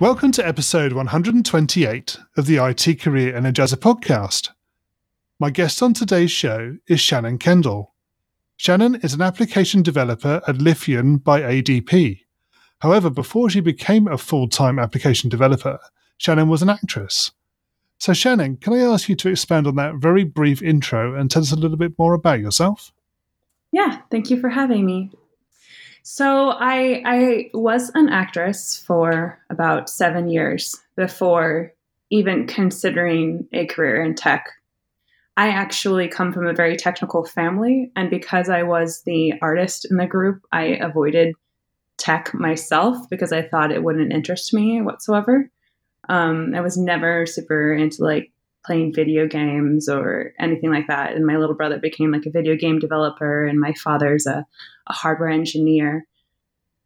Welcome to episode 128 of the IT Career Energizer podcast. My guest on today's show is Shannon Kendall. Shannon is an application developer at Lifion by ADP. However, before she became a full time application developer, Shannon was an actress. So, Shannon, can I ask you to expand on that very brief intro and tell us a little bit more about yourself? Yeah, thank you for having me. So I I was an actress for about seven years before even considering a career in tech. I actually come from a very technical family, and because I was the artist in the group, I avoided tech myself because I thought it wouldn't interest me whatsoever. Um, I was never super into like playing video games or anything like that. And my little brother became like a video game developer, and my father's a a hardware engineer.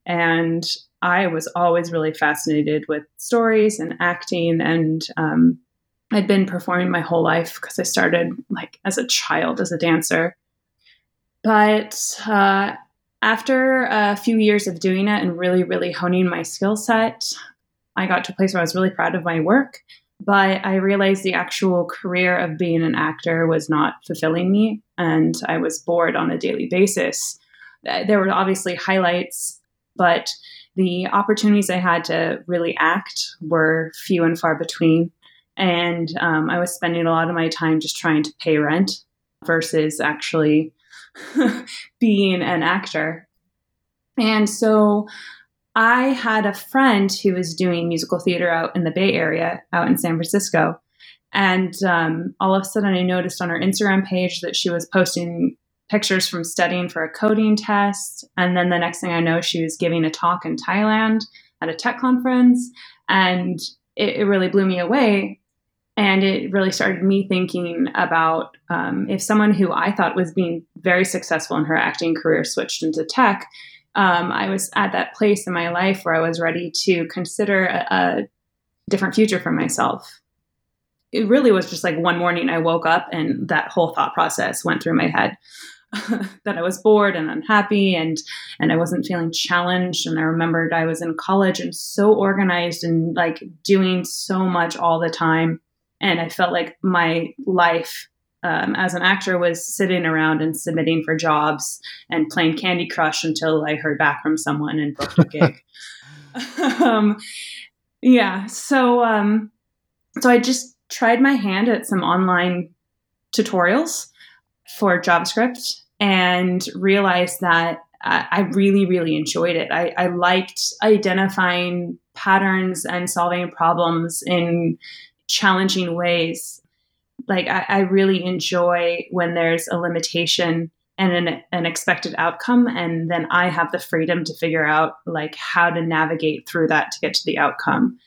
And I was always really fascinated with stories and acting. And um, I'd been performing my whole life because I started like as a child as a dancer. But uh, after a few years of doing it and really, really honing my skill set, I got to a place where I was really proud of my work. But I realized the actual career of being an actor was not fulfilling me, and I was bored on a daily basis. Uh, there were obviously highlights, but the opportunities I had to really act were few and far between. And um, I was spending a lot of my time just trying to pay rent versus actually being an actor. And so I had a friend who was doing musical theater out in the Bay Area, out in San Francisco. And um, all of a sudden, I noticed on her Instagram page that she was posting pictures from studying for a coding test. And then the next thing I know, she was giving a talk in Thailand at a tech conference. And it, it really blew me away. And it really started me thinking about um, if someone who I thought was being very successful in her acting career switched into tech, um, I was at that place in my life where I was ready to consider a, a different future for myself. It really was just like one morning I woke up and that whole thought process went through my head. that I was bored and unhappy and and I wasn't feeling challenged and I remembered I was in college and so organized and like doing so much all the time and I felt like my life um, as an actor was sitting around and submitting for jobs and playing Candy Crush until I heard back from someone and booked a gig. um, yeah, so um, so I just tried my hand at some online tutorials for JavaScript and realized that I really, really enjoyed it. I, I, liked identifying patterns and solving problems in challenging ways. Like, I, I really enjoy when there's a limitation and an, an expected outcome, and then I have the freedom to figure out like how to navigate through that to get to the outcome.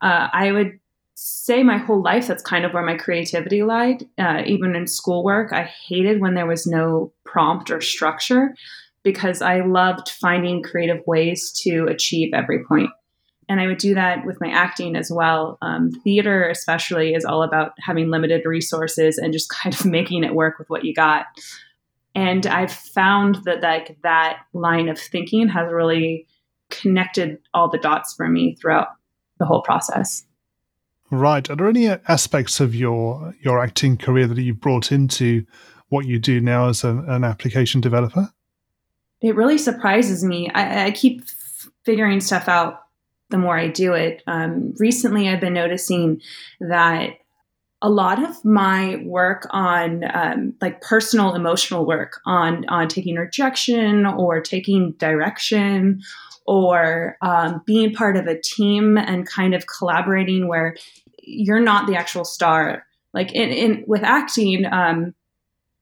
Uh, I would say my whole life that's kind of where my creativity lied. Uh, even in schoolwork, I hated when there was no prompt or structure because I loved finding creative ways to achieve every point. And I would do that with my acting as well. Um, theater, especially, is all about having limited resources and just kind of making it work with what you got. And I've found that like that line of thinking has really connected all the dots for me throughout the whole process. Right. Are there any aspects of your your acting career that you've brought into what you do now as a, an application developer? It really surprises me. I, I keep f- figuring stuff out the more I do it. Um, recently, I've been noticing that a lot of my work on um, like personal emotional work on on taking rejection or taking direction or um, being part of a team and kind of collaborating where you're not the actual star. Like in, in with acting, um,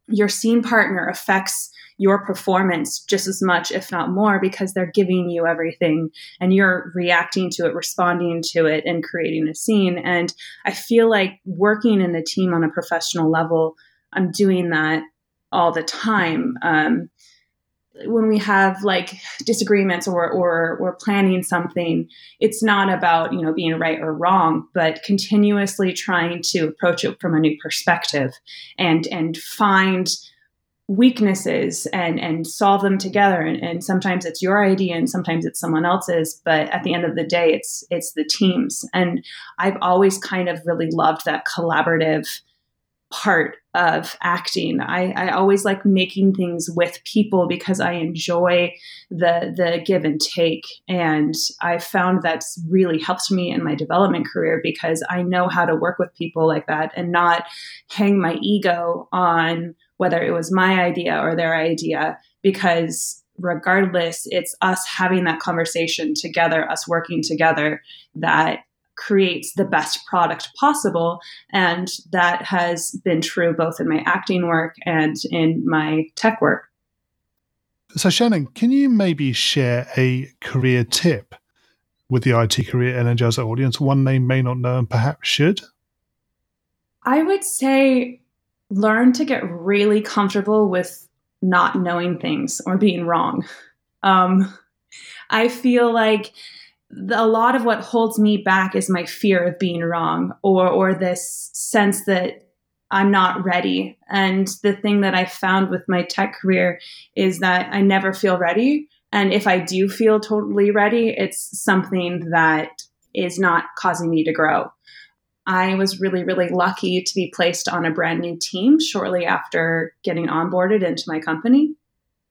your scene partner affects your performance just as much, if not more, because they're giving you everything and you're reacting to it, responding to it, and creating a scene. And I feel like working in a team on a professional level, I'm doing that all the time. Um, when we have like disagreements or or we're planning something it's not about you know being right or wrong but continuously trying to approach it from a new perspective and and find weaknesses and and solve them together and, and sometimes it's your idea and sometimes it's someone else's but at the end of the day it's it's the teams and i've always kind of really loved that collaborative part of acting. I, I always like making things with people because I enjoy the the give and take. And I found that's really helped me in my development career because I know how to work with people like that and not hang my ego on whether it was my idea or their idea because regardless it's us having that conversation together us working together that creates the best product possible. And that has been true both in my acting work and in my tech work. So, Shannon, can you maybe share a career tip with the IT Career Energizer audience, one they may not know and perhaps should? I would say learn to get really comfortable with not knowing things or being wrong. Um, I feel like a lot of what holds me back is my fear of being wrong or or this sense that I'm not ready. And the thing that I found with my tech career is that I never feel ready. And if I do feel totally ready, it's something that is not causing me to grow. I was really, really lucky to be placed on a brand new team shortly after getting onboarded into my company.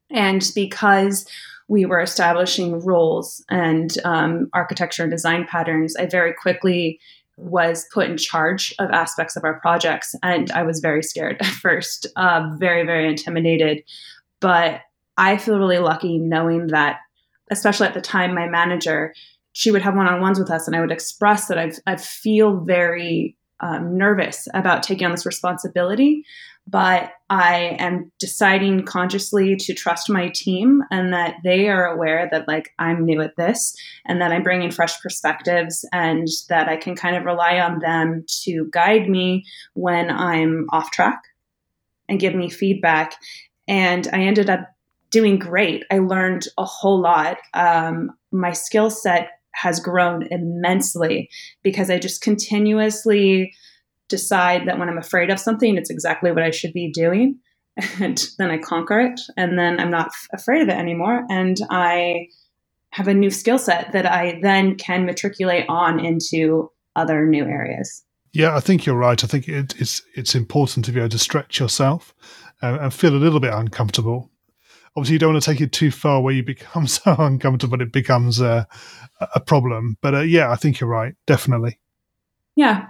And because we were establishing roles and um, architecture and design patterns, I very quickly was put in charge of aspects of our projects. And I was very scared at first, uh, very, very intimidated. But I feel really lucky knowing that, especially at the time, my manager, she would have one on ones with us, and I would express that I've, I feel very um, nervous about taking on this responsibility but I am deciding consciously to trust my team and that they are aware that like I'm new at this and that I'm bringing fresh perspectives and that I can kind of rely on them to guide me when I'm off track and give me feedback. And I ended up doing great. I learned a whole lot. Um, my skill set has grown immensely because I just continuously decide that when I'm afraid of something, it's exactly what I should be doing. And then I conquer it. And then I'm not afraid of it anymore. And I have a new skill set that I then can matriculate on into other new areas. Yeah, I think you're right. I think it, it's it's important to be able to stretch yourself and, and feel a little bit uncomfortable. Obviously, you don't want to take it too far where you become so uncomfortable it becomes a, a problem. But uh, yeah, I think you're right. Definitely. Yeah,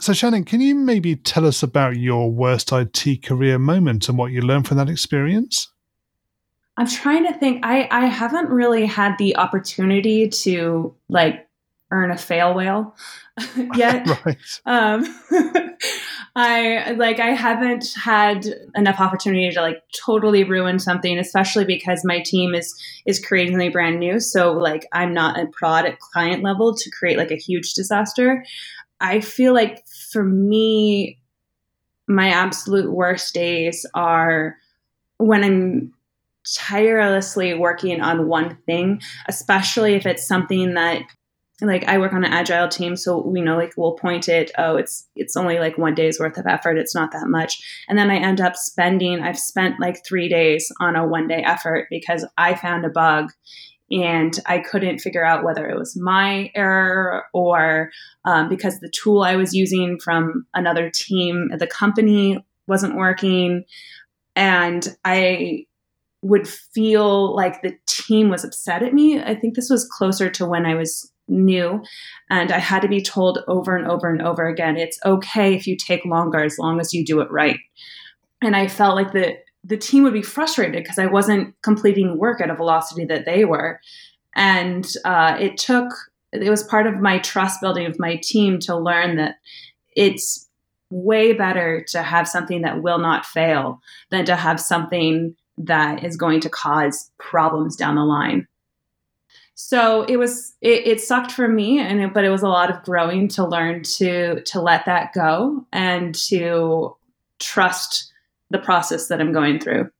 so, Shannon, can you maybe tell us about your worst IT career moment and what you learned from that experience? I'm trying to think. I, I haven't really had the opportunity to like earn a fail whale yet. right. Um, I like I haven't had enough opportunity to like totally ruin something, especially because my team is is creating something brand new. So like I'm not a product client level to create like a huge disaster. I feel like for me, my absolute worst days are when I'm tirelessly working on one thing, especially if it's something that like I work on an agile team, so we know like we'll point it, oh, it's it's only like one day's worth of effort, it's not that much. And then I end up spending, I've spent like three days on a one day effort because I found a bug and I couldn't figure out whether it was my error or um, because the tool I was using from another team at the company wasn't working. And I would feel like the team was upset at me. I think this was closer to when I was new and I had to be told over and over and over again it's okay if you take longer as long as you do it right. And I felt like the the team would be frustrated because I wasn't completing work at a velocity that they were. And uh, it took, it was part of my trust building of my team to learn that it's way better to have something that will not fail than to have something that is going to cause problems down the line. So it was it, it sucked for me, and it, but it was a lot of growing to learn to to let that go and to trust the process that I'm going through.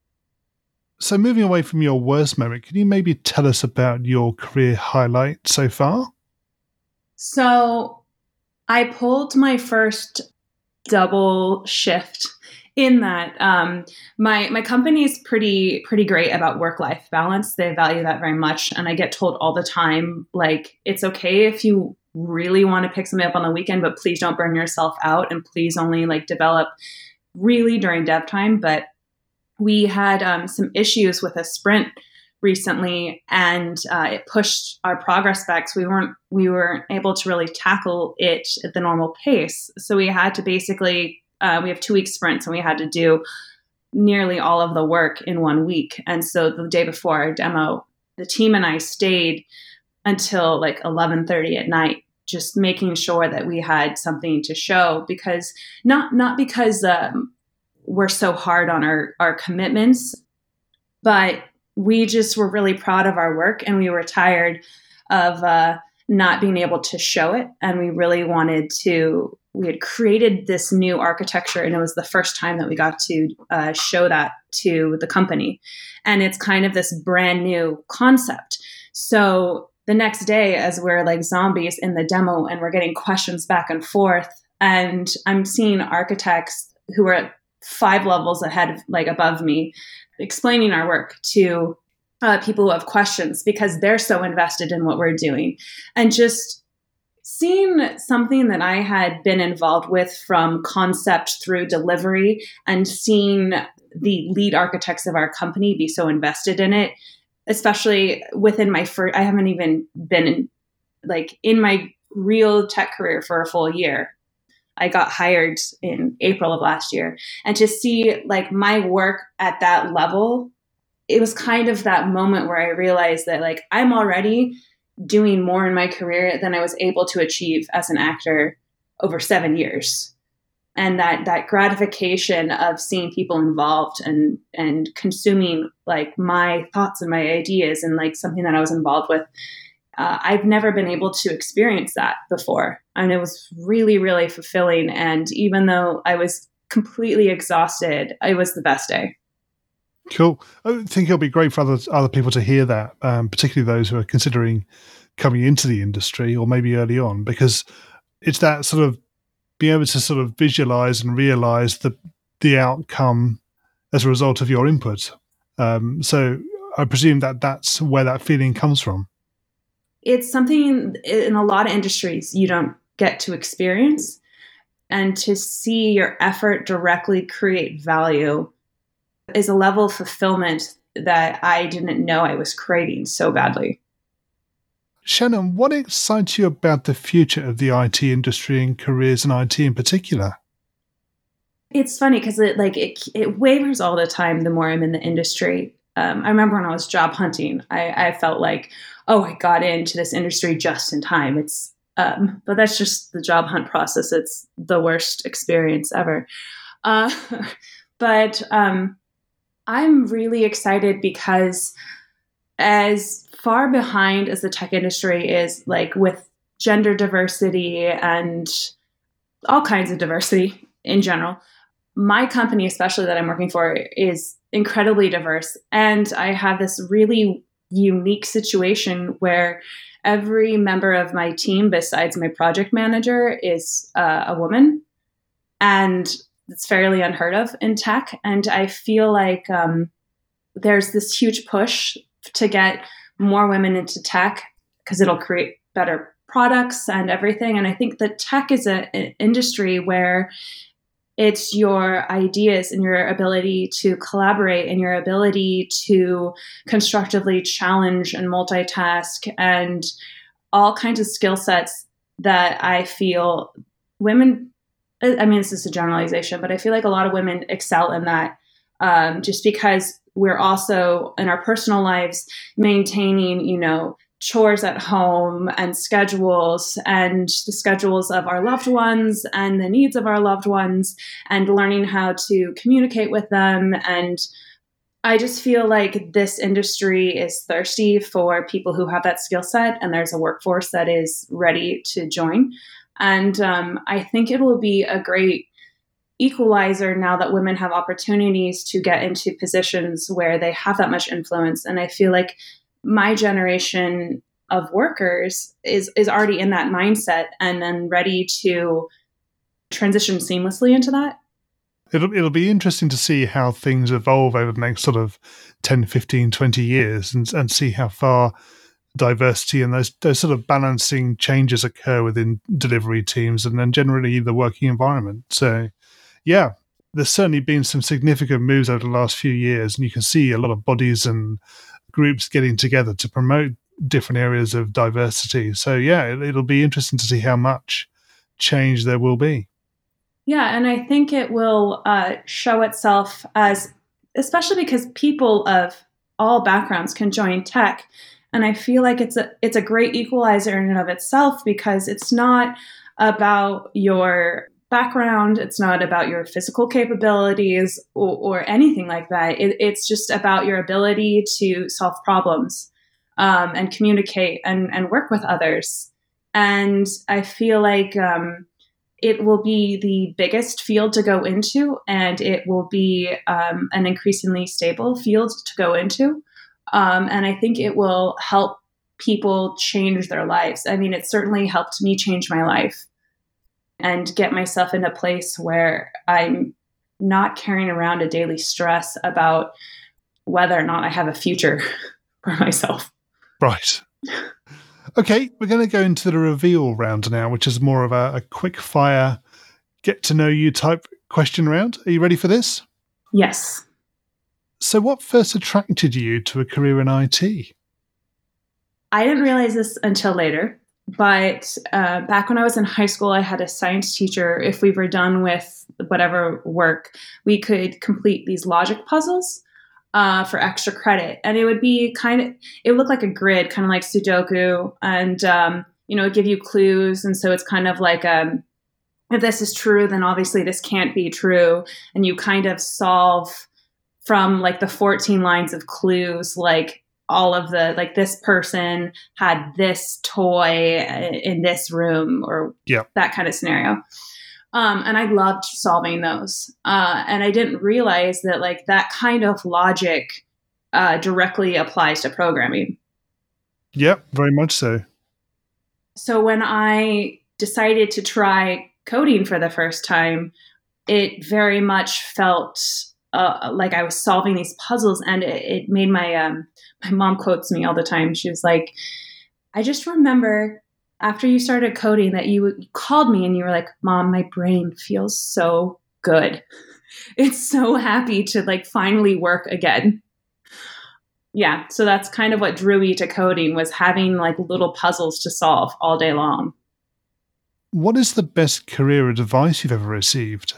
So, moving away from your worst moment, can you maybe tell us about your career highlight so far? So, I pulled my first double shift in that um, my my company is pretty pretty great about work life balance. They value that very much, and I get told all the time like it's okay if you really want to pick something up on the weekend, but please don't burn yourself out, and please only like develop really during dev time. But we had um, some issues with a sprint recently and uh, it pushed our progress back so we weren't we weren't able to really tackle it at the normal pace so we had to basically uh, we have two week sprints and we had to do nearly all of the work in one week. And so the day before our demo the team and i stayed until like 11.30 at night just making sure that we had something to show because not not because um, we're so hard on our our commitments but we just were really proud of our work and we were tired of uh, not being able to show it. And we really wanted to, we had created this new architecture and it was the first time that we got to uh, show that to the company. And it's kind of this brand new concept. So the next day, as we're like zombies in the demo and we're getting questions back and forth, and I'm seeing architects who are five levels ahead, like above me, explaining our work to uh, people who have questions because they're so invested in what we're doing. And just seeing something that I had been involved with from concept through delivery and seeing the lead architects of our company be so invested in it, especially within my first, I haven't even been in, like in my real tech career for a full year. I got hired in April of last year. And to see like my work at that level, it was kind of that moment where I realized that like I'm already doing more in my career than I was able to achieve as an actor over 7 years. And that that gratification of seeing people involved and and consuming like my thoughts and my ideas and like something that I was involved with uh, I've never been able to experience that before. And it was really, really fulfilling. And even though I was completely exhausted, it was the best day. Cool. I think it'll be great for other other people to hear that, um, particularly those who are considering coming into the industry or maybe early on, because it's that sort of being able to sort of visualize and realize the the outcome as a result of your input. Um, so I presume that that's where that feeling comes from it's something in a lot of industries you don't get to experience. And to see your effort directly create value is a level of fulfillment that I didn't know I was craving so badly. Shannon, what excites you about the future of the IT industry and careers in IT in particular? It's funny because it like it, it wavers all the time the more I'm in the industry. Um, I remember when I was job hunting, I, I felt like, oh, I got into this industry just in time. It's, um, but that's just the job hunt process. It's the worst experience ever. Uh, but um, I'm really excited because as far behind as the tech industry is, like with gender diversity and all kinds of diversity in general, my company, especially that I'm working for, is incredibly diverse. And I have this really unique situation where every member of my team, besides my project manager, is uh, a woman. And it's fairly unheard of in tech. And I feel like um, there's this huge push to get more women into tech because it'll create better products and everything. And I think that tech is an industry where it's your ideas and your ability to collaborate and your ability to constructively challenge and multitask and all kinds of skill sets that I feel women, I mean, this is a generalization, but I feel like a lot of women excel in that um, just because we're also in our personal lives maintaining, you know, chores at home and schedules and the schedules of our loved ones and the needs of our loved ones and learning how to communicate with them and I just feel like this industry is thirsty for people who have that skill set, and there's a workforce that is ready to join. And um, I think it will be a great equalizer now that women have opportunities to get into positions where they have that much influence. And I feel like my generation of workers is is already in that mindset and then ready to transition seamlessly into that. It'll it'll be interesting to see how things evolve over the next sort of 10, 15, 20 years and and see how far diversity and those those sort of balancing changes occur within delivery teams and then generally the working environment. So yeah, there's certainly been some significant moves over the last few years, and you can see a lot of bodies and groups getting together to promote different areas of diversity. So yeah, it, will be interesting to see how much change there will be. Yeah, and I think it will uh, show itself as, especially because people of all backgrounds can join tech, and I feel like it's a it's a great equalizer in and of itself because it's not about your background. It's not about your physical capabilities or, or anything like that. It, it's just about your ability to solve problems um, and communicate and, and work with others. And I feel like um, it will be the biggest field to go into, and it will be um, an increasingly stable field to go into. Um, and I think it will help people change their lives. I mean, it certainly helped me change my life and get myself in a place where I'm not carrying around a daily stress about whether or not I have a future for myself. Right. Okay, we're going to go into the reveal round now, which is more of a, a quick fire, get to know you type question round. Are you ready for this? Yes. So, what first attracted you to a career in IT? I didn't realize this until later, but uh, back when I was in high school, I had a science teacher. If we were done with whatever work, we could complete these logic puzzles uh, for extra credit, and it would be kind of it would look like a grid, kind of like Sudoku, and um, you know, give you clues, and so it's kind of like um, if this is true, then obviously this can't be true, and you kind of solve from like the 14 lines of clues, like all of the like this person had this toy in this room or yeah. that kind of scenario. Um, and I loved solving those. Uh, and I didn't realize that like that kind of logic uh, directly applies to programming. Yep, very much so. So when I decided to try coding for the first time, it very much felt uh, like I was solving these puzzles, and it, it made my um, my mom quotes me all the time. She was like, "I just remember after you started coding that you, you called me and you were like, "Mom, my brain feels so good. It's so happy to like finally work again." Yeah, so that's kind of what drew me to coding was having like little puzzles to solve all day long. What is the best career advice you've ever received?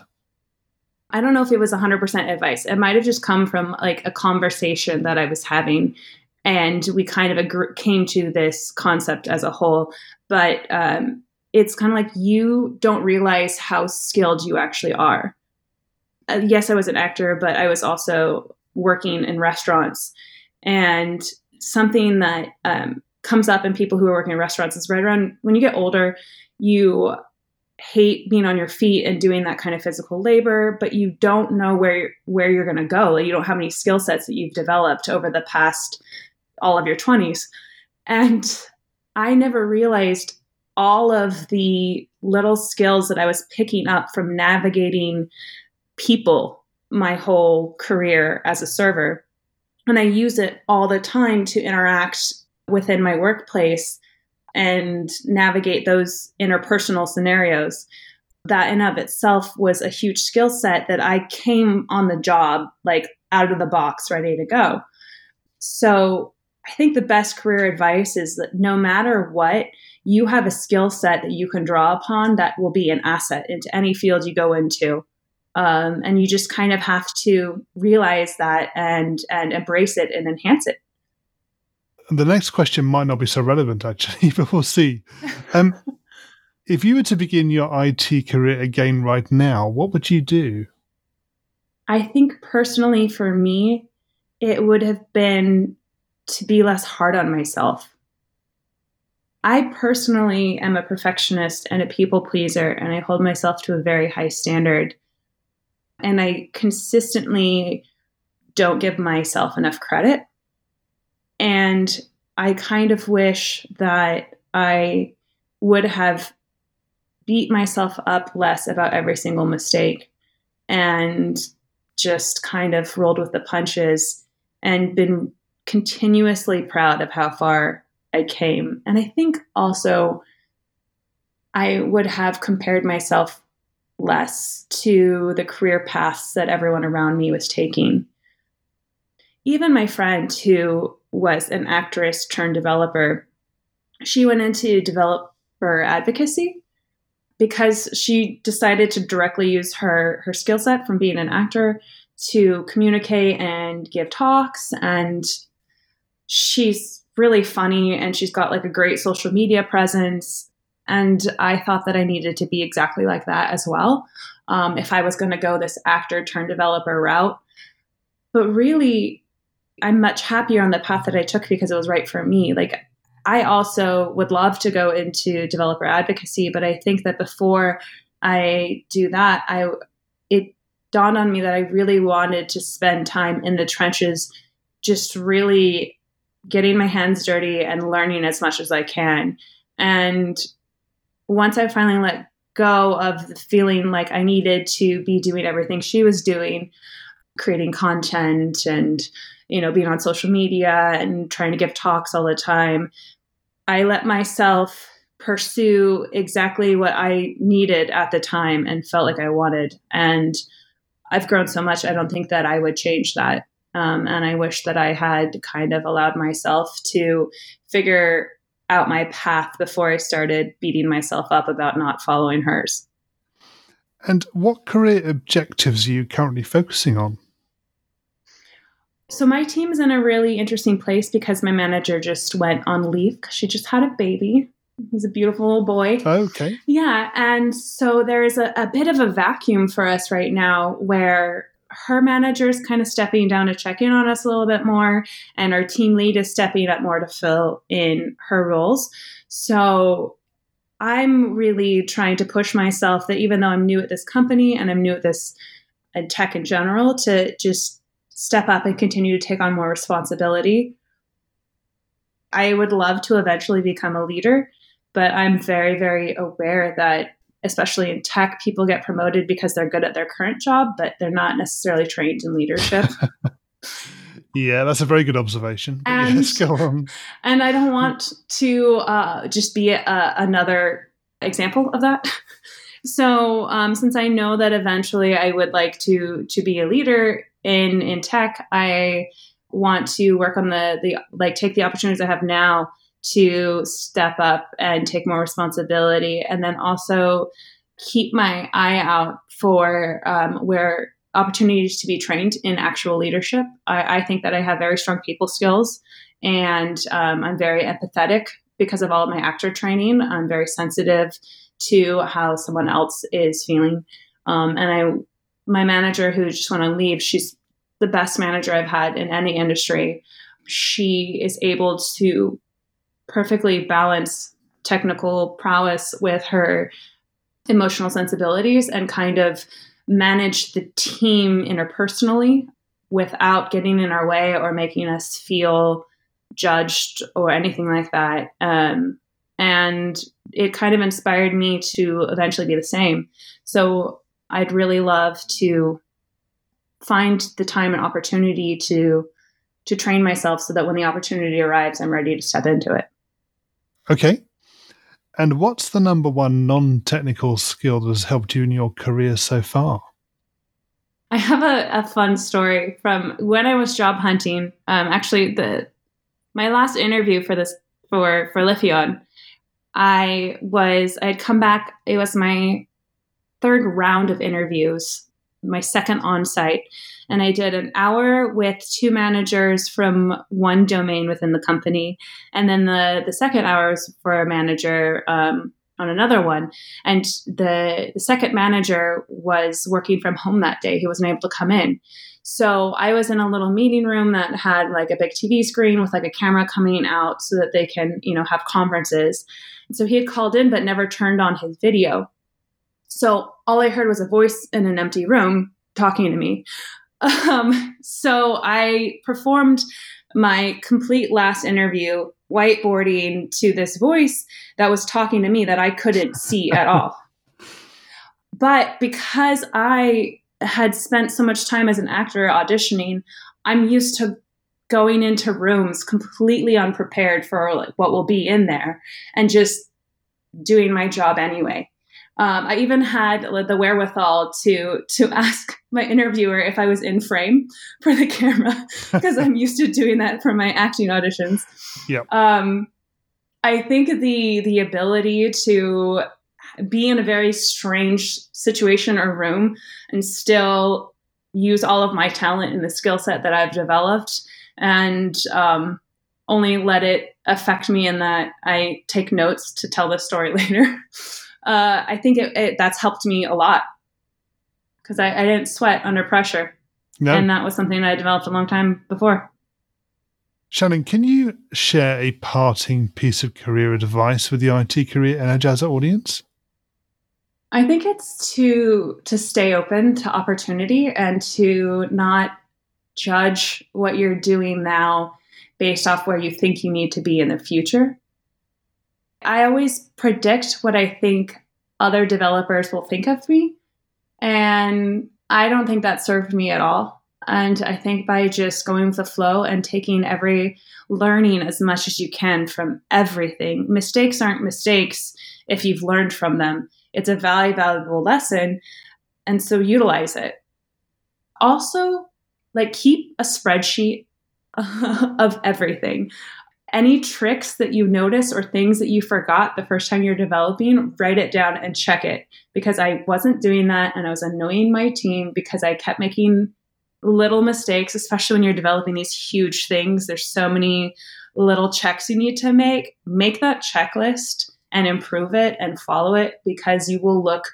I don't know if it was 100% advice. It might have just come from like a conversation that I was having. And we kind of agree- came to this concept as a whole. But um, it's kind of like you don't realize how skilled you actually are. Uh, yes, I was an actor, but I was also working in restaurants. And something that um, comes up in people who are working in restaurants is right around when you get older, you hate being on your feet and doing that kind of physical labor, but you don't know where where you're going to go. You don't have any skill sets that you've developed over the past all of your 20s. And I never realized all of the little skills that I was picking up from navigating people my whole career as a server. And I use it all the time to interact within my workplace and navigate those interpersonal scenarios. That in of itself was a huge skill set that I came on the job like out of the box ready to go. So I think the best career advice is that no matter what, you have a skill set that you can draw upon that will be an asset into any field you go into. Um, and you just kind of have to realize that and and embrace it and enhance it the next question might not be so relevant, actually, but we'll see. Um, if you were to begin your IT career again right now, what would you do? I think personally for me, it would have been to be less hard on myself. I personally am a perfectionist and a people pleaser, and I hold myself to a very high standard. And I consistently don't give myself enough credit. And I kind of wish that I would have beat myself up less about every single mistake and just kind of rolled with the punches and been continuously proud of how far I came. And I think also I would have compared myself less to the career paths that everyone around me was taking. Even my friend, who was an actress turned developer, she went into developer advocacy because she decided to directly use her her skill set from being an actor to communicate and give talks. And she's really funny and she's got like a great social media presence. And i thought that i needed to be exactly like that as well um, if i was going to go this actor turn developer route. But really i'm much happier on the path that i took because it was right for me like I also would love to go into developer advocacy, but I think that before I do that, I it dawned on me that I really wanted to spend time in the trenches, just really getting my hands dirty and learning as much as I can. And once I finally let go of the feeling like I needed to be doing everything she was doing, creating content and you know being on social media and trying to give talks all the time I let myself pursue exactly what I needed at the time and felt like I wanted. And I've grown so much, I don't think that I would change that. Um, and I wish that I had kind of allowed myself to figure out my path before I started beating myself up about not following hers. And what career objectives are you currently focusing on? So my team is in a really interesting place because my manager just went on leave because she just had a baby. He's a beautiful little boy. Okay. Yeah. And so there is a, a bit of a vacuum for us right now where her manager is kind of stepping down to check in on us a little bit more, and our team lead is stepping up more to fill in her roles. So I'm really trying to push myself that even though I'm new at this company and I'm new at this and tech in general, to just step up and continue to take on more responsibility. I would love to eventually become a leader, but I'm very, very aware that, especially in tech, people get promoted because they're good at their current job, but they're not necessarily trained in leadership. yeah, that's a very good observation. And, yes, go on. And I don't want to uh, just be a, another example of that. so, um, since I know that eventually I would like to to be a leader, in in tech, I want to work on the the like take the opportunities I have now to step up and take more responsibility, and then also keep my eye out for um, where opportunities to be trained in actual leadership. I, I, think that I have very strong people skills, and um, I'm very empathetic because of all of my actor training. I'm very sensitive to how someone else is feeling, um, and I my manager who just went on leave, she's the best manager I've had in any industry. She is able to perfectly balance technical prowess with her emotional sensibilities and kind of manage the team interpersonally without getting in our way or making us feel judged or anything like that. Um, and it kind of inspired me to eventually be the same. So I'd really love to find the time and opportunity to to train myself so that when the opportunity arrives, I'm ready to step into it. Okay. And what's the number one non technical skill that has helped you in your career so far? I have a, a fun story from when I was job hunting. Um, actually, the my last interview for this for for Lifion, I was I had come back. It was my third round of interviews, my second on site. And I did an hour with two managers from one domain within the company. And then the, the second hour was for a manager um, on another one. And the, the second manager was working from home that day. He wasn't able to come in. So I was in a little meeting room that had like a big TV screen with like a camera coming out so that they can, you know, have conferences. So he had called in but never turned on his video. So all I heard was a voice in an empty room talking to me. Um, so I performed my complete last interview whiteboarding to this voice that was talking to me that I couldn't see at all. But because I had spent so much time as an actor auditioning, I'm used to going into rooms completely unprepared for like what will be in there and just doing my job anyway. Um, I even had the wherewithal to to ask my interviewer if I was in frame for the camera because I'm used to doing that for my acting auditions. Yep. Um, I think the the ability to be in a very strange situation or room and still use all of my talent and the skill set that I've developed and um, only let it affect me in that I take notes to tell the story later uh, I think it, it, that's helped me a lot because I, I, didn't sweat under pressure. No. And that was something that I developed a long time before. Shannon, can you share a parting piece of career advice with the IT Career Energizer audience? I think it's to to stay open to opportunity and to not judge what you're doing now based off where you think you need to be in the future. I always predict what I think other developers will think of me. And I don't think that served me at all. And I think by just going with the flow and taking every learning as much as you can from everything, mistakes aren't mistakes if you've learned from them. It's a valuable, valuable lesson. And so utilize it. Also, like keep a spreadsheet of everything any tricks that you notice or things that you forgot the first time you're developing, write it down and check it because I wasn't doing that and I was annoying my team because I kept making little mistakes, especially when you're developing these huge things. There's so many little checks you need to make. Make that checklist and improve it and follow it because you will look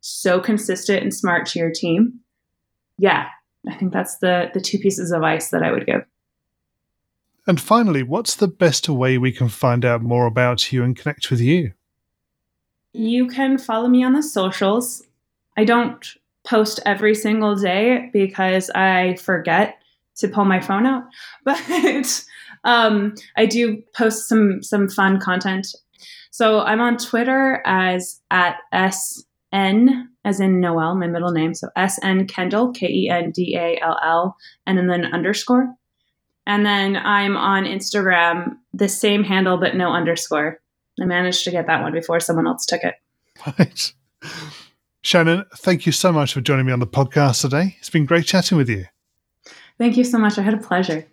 so consistent and smart to your team. Yeah, I think that's the the two pieces of advice that I would give. And finally, what's the best way we can find out more about you and connect with you? You can follow me on the socials. I don't post every single day because I forget to pull my phone out, but um, I do post some some fun content. So I'm on Twitter as at sn as in Noel, my middle name. So sn Kendall, K E N D A L L, and then underscore. And then I'm on Instagram, the same handle, but no underscore. I managed to get that one before someone else took it. Right. Shannon, thank you so much for joining me on the podcast today. It's been great chatting with you. Thank you so much. I had a pleasure.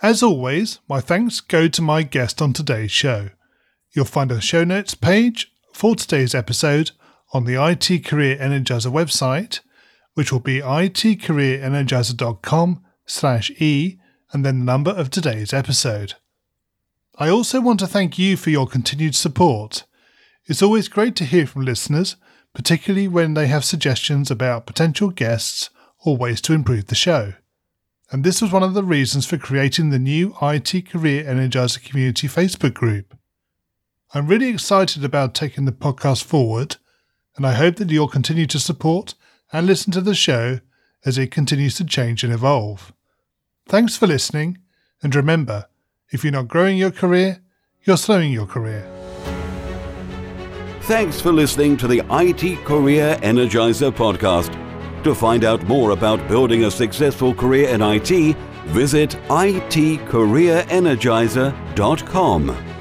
As always, my thanks go to my guest on today's show. You'll find a show notes page for today's episode on the IT Career Energizer website, which will be itcareerenergizer.com slash e and then the number of today's episode. I also want to thank you for your continued support. It's always great to hear from listeners, particularly when they have suggestions about potential guests or ways to improve the show. And this was one of the reasons for creating the new IT Career Energizer Community Facebook group. I'm really excited about taking the podcast forward, and I hope that you'll continue to support and listen to the show as it continues to change and evolve. Thanks for listening, and remember if you're not growing your career, you're slowing your career. Thanks for listening to the IT Career Energizer podcast. To find out more about building a successful career in IT, visit itcareerenergizer.com.